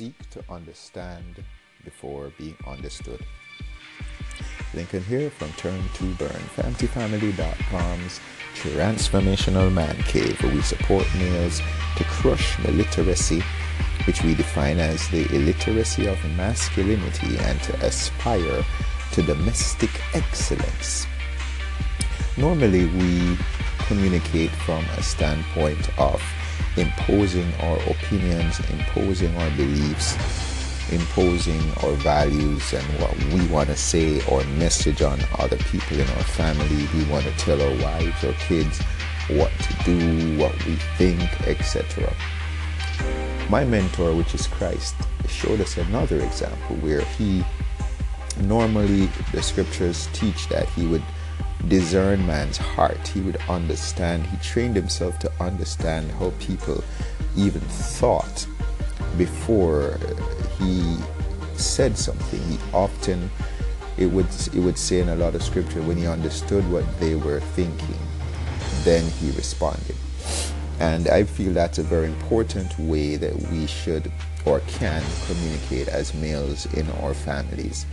seek to understand before being understood. Lincoln here from Turn to Burn, FamilyFamily.com's transformational man cave where we support males to crush illiteracy, which we define as the illiteracy of masculinity, and to aspire to domestic excellence. Normally, we communicate from a standpoint of imposing our opinions, imposing our beliefs, imposing our values and what we want to say or message on other people in our family. We want to tell our wives or kids what to do, what we think, etc. My mentor, which is Christ, showed us another example where he normally the scriptures teach that he would discern man's heart. He would understand. He trained himself to understand how people even thought before he said something. He often it would it would say in a lot of scripture when he understood what they were thinking, then he responded. And I feel that's a very important way that we should or can communicate as males in our families.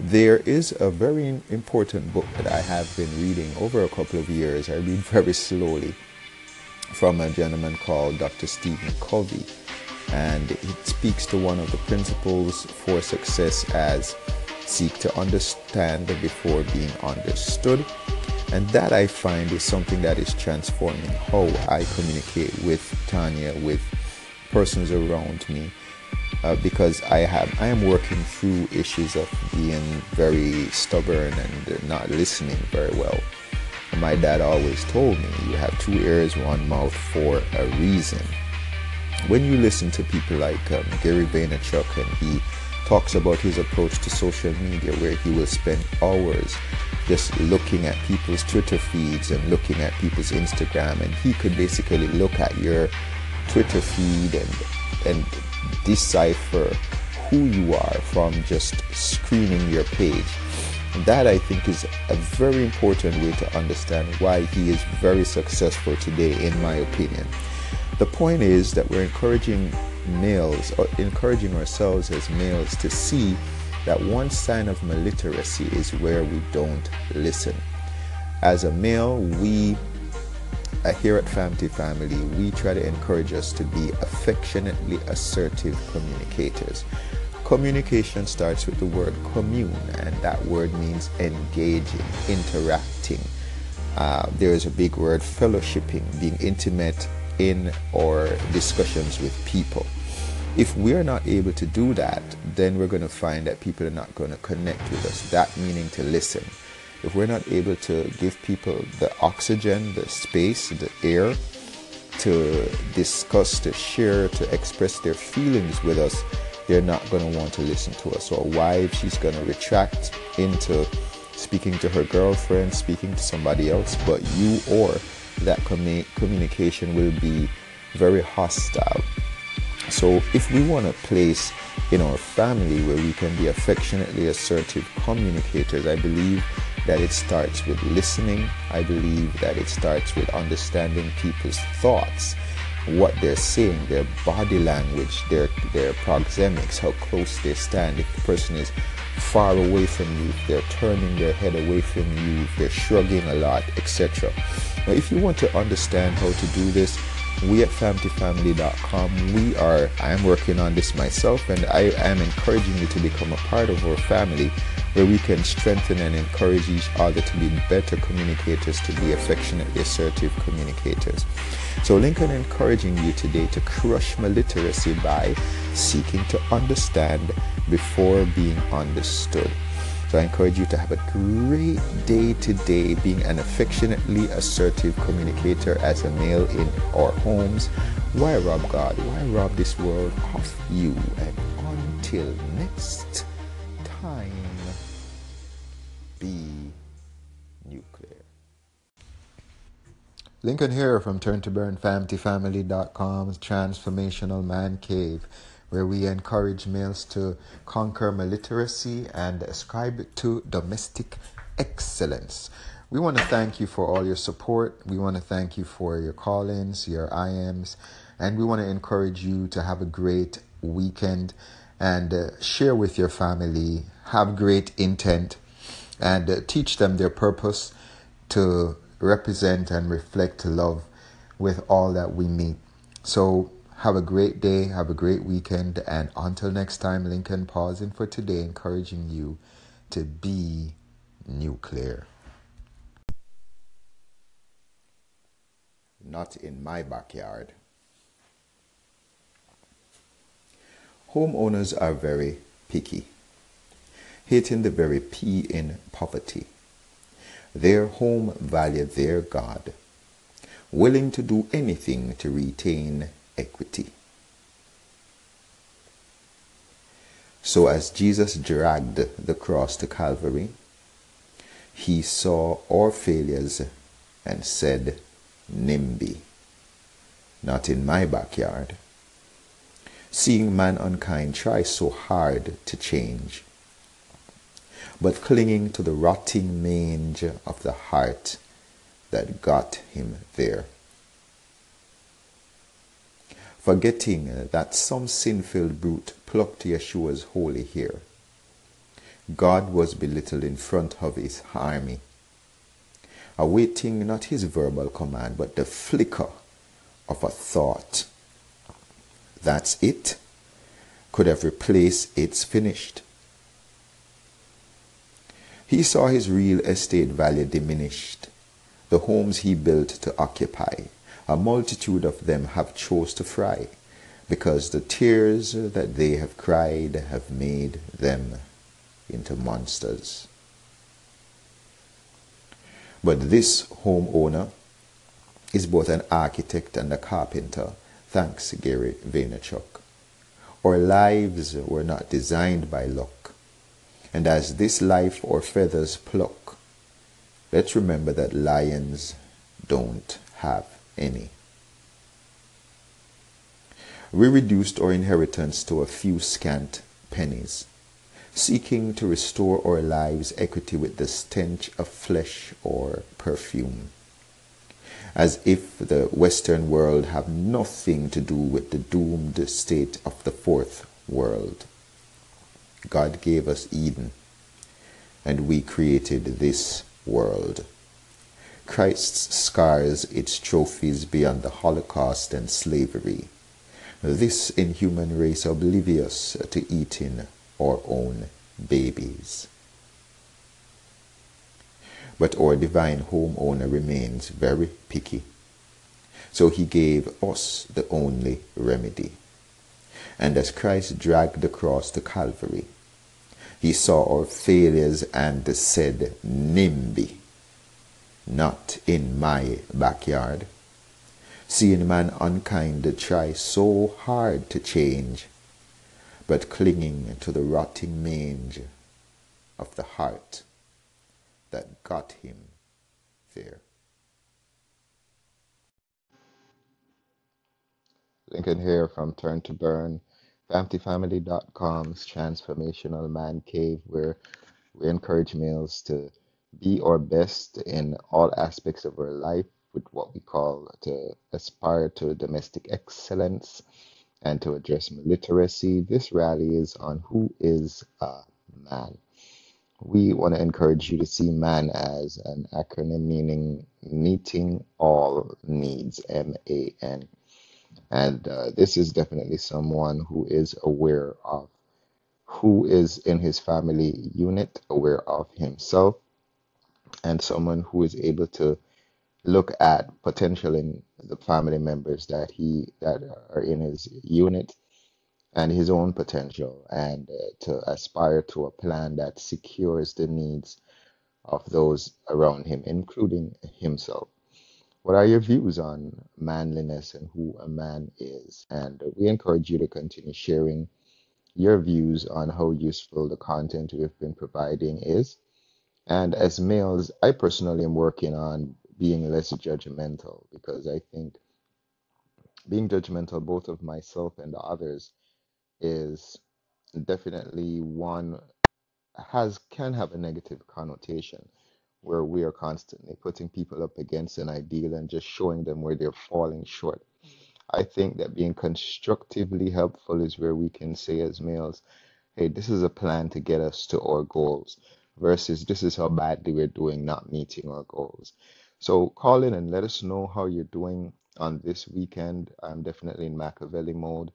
There is a very important book that I have been reading over a couple of years. I read very slowly from a gentleman called Dr. Stephen Covey. And it speaks to one of the principles for success as seek to understand before being understood. And that I find is something that is transforming how I communicate with Tanya, with persons around me uh, because I have I am working through issues of being very stubborn and not listening very well. My dad always told me, "You have two ears, one mouth for a reason." When you listen to people like um, Gary Vaynerchuk and he talks about his approach to social media, where he will spend hours just looking at people's Twitter feeds and looking at people's Instagram, and he could basically look at your Twitter feed and and decipher who you are from just screening your page. That I think is a very important way to understand why he is very successful today, in my opinion. The point is that we're encouraging males, or encouraging ourselves as males to see that one sign of illiteracy is where we don't listen. As a male, we here at Family Family, we try to encourage us to be affectionately assertive communicators. Communication starts with the word commune, and that word means engaging, interacting. Uh, there is a big word fellowshipping, being intimate in or discussions with people. If we're not able to do that, then we're going to find that people are not going to connect with us. That meaning to listen if we're not able to give people the oxygen, the space, the air to discuss, to share, to express their feelings with us, they're not going to want to listen to us. Or wife, she's going to retract into speaking to her girlfriend, speaking to somebody else, but you or that commu- communication will be very hostile. So, if we want a place in our family where we can be affectionately assertive communicators, I believe that it starts with listening. I believe that it starts with understanding people's thoughts, what they're saying, their body language, their their proxemics, how close they stand. If the person is far away from you, they're turning their head away from you, they're shrugging a lot, etc. Now, if you want to understand how to do this, we at familyfamily.com we are i am working on this myself and i am encouraging you to become a part of our family where we can strengthen and encourage each other to be better communicators to be affectionately assertive communicators. So lincoln encouraging you today to crush illiteracy by seeking to understand before being understood so I encourage you to have a great day today being an affectionately assertive communicator as a male in our homes. Why rob God? Why rob this world of you? And until next time, be nuclear. Lincoln here from Turn to Burn FamilyFamily.com's Transformational Man Cave where we encourage males to conquer illiteracy and ascribe to domestic excellence. We want to thank you for all your support. We want to thank you for your call ins, your IMs, and we want to encourage you to have a great weekend and uh, share with your family. Have great intent and uh, teach them their purpose to represent and reflect love with all that we meet. So, have a great day, have a great weekend, and until next time, Lincoln pausing for today, encouraging you to be nuclear. Not in my backyard. Homeowners are very picky, hating the very P in poverty. Their home value their God, willing to do anything to retain equity. So, as Jesus dragged the cross to Calvary, he saw our failures and said, NIMBY, not in my backyard. Seeing man unkind try so hard to change, but clinging to the rotting mange of the heart that got him there. Forgetting uh, that some sin filled brute plucked Yeshua's holy hair, God was belittled in front of his army, awaiting not his verbal command, but the flicker of a thought. That's it. Could have replaced its finished. He saw his real estate value diminished, the homes he built to occupy. A multitude of them have chose to fry, because the tears that they have cried have made them into monsters. But this homeowner is both an architect and a carpenter, thanks Gary Vaynerchuk. Our lives were not designed by luck and as this life or feathers pluck, let's remember that lions don't have any. We reduced our inheritance to a few scant pennies, seeking to restore our lives equity with the stench of flesh or perfume, as if the Western world have nothing to do with the doomed state of the fourth world. God gave us Eden, and we created this world. Christ's scars its trophies beyond the Holocaust and slavery. This inhuman race oblivious to eating our own babies. But our divine homeowner remains very picky. So he gave us the only remedy. And as Christ dragged the cross to Calvary, he saw our failures and said, NIMBY, not in my backyard. Seeing man unkind try so hard to change, but clinging to the rotting mange of the heart that got him there. Lincoln here from Turn to Burn FamilyFamily.com's transformational man cave, where we encourage males to be our best in all aspects of our life with what we call to aspire to domestic excellence and to address literacy. This rally is on who is a man. We want to encourage you to see man as an acronym meaning meeting all needs, M A N. And uh, this is definitely someone who is aware of who is in his family unit, aware of himself, and someone who is able to look at potential in the family members that he that are in his unit and his own potential and uh, to aspire to a plan that secures the needs of those around him including himself what are your views on manliness and who a man is? And we encourage you to continue sharing your views on how useful the content we've been providing is. And as males, I personally am working on being less judgmental because I think being judgmental both of myself and the others is definitely one has can have a negative connotation where we are constantly putting people up against an ideal and just showing them where they're falling short. I think that being constructively helpful is where we can say as males, hey, this is a plan to get us to our goals, versus this is how badly we're doing not meeting our goals. So call in and let us know how you're doing on this weekend. I'm definitely in Machiavelli mode,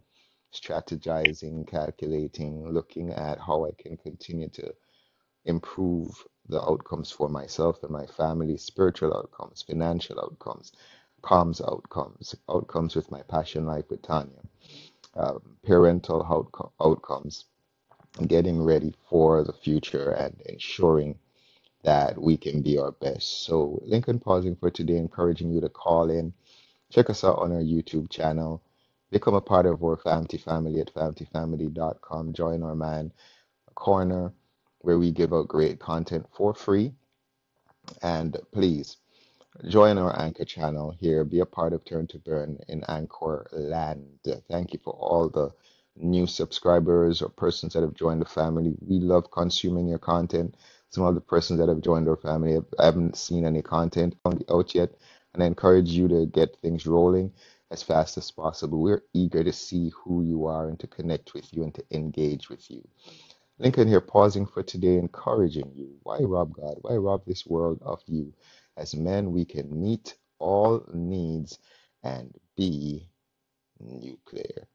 strategizing, calculating, looking at how I can continue to improve the outcomes for myself and my family, spiritual outcomes, financial outcomes, comms outcomes, outcomes with my passion life with Tanya, um, parental outco- outcomes, getting ready for the future and ensuring that we can be our best. So, Lincoln pausing for today, encouraging you to call in, check us out on our YouTube channel, become a part of our family family at familyfamily.com, join our man corner where we give out great content for free. And please join our Anchor channel here. Be a part of Turn to Burn in Anchor Land. Thank you for all the new subscribers or persons that have joined the family. We love consuming your content. Some of the persons that have joined our family have, haven't seen any content on the out yet, and I encourage you to get things rolling as fast as possible. We're eager to see who you are and to connect with you and to engage with you. Lincoln here pausing for today, encouraging you. Why rob God? Why rob this world of you? As men, we can meet all needs and be nuclear.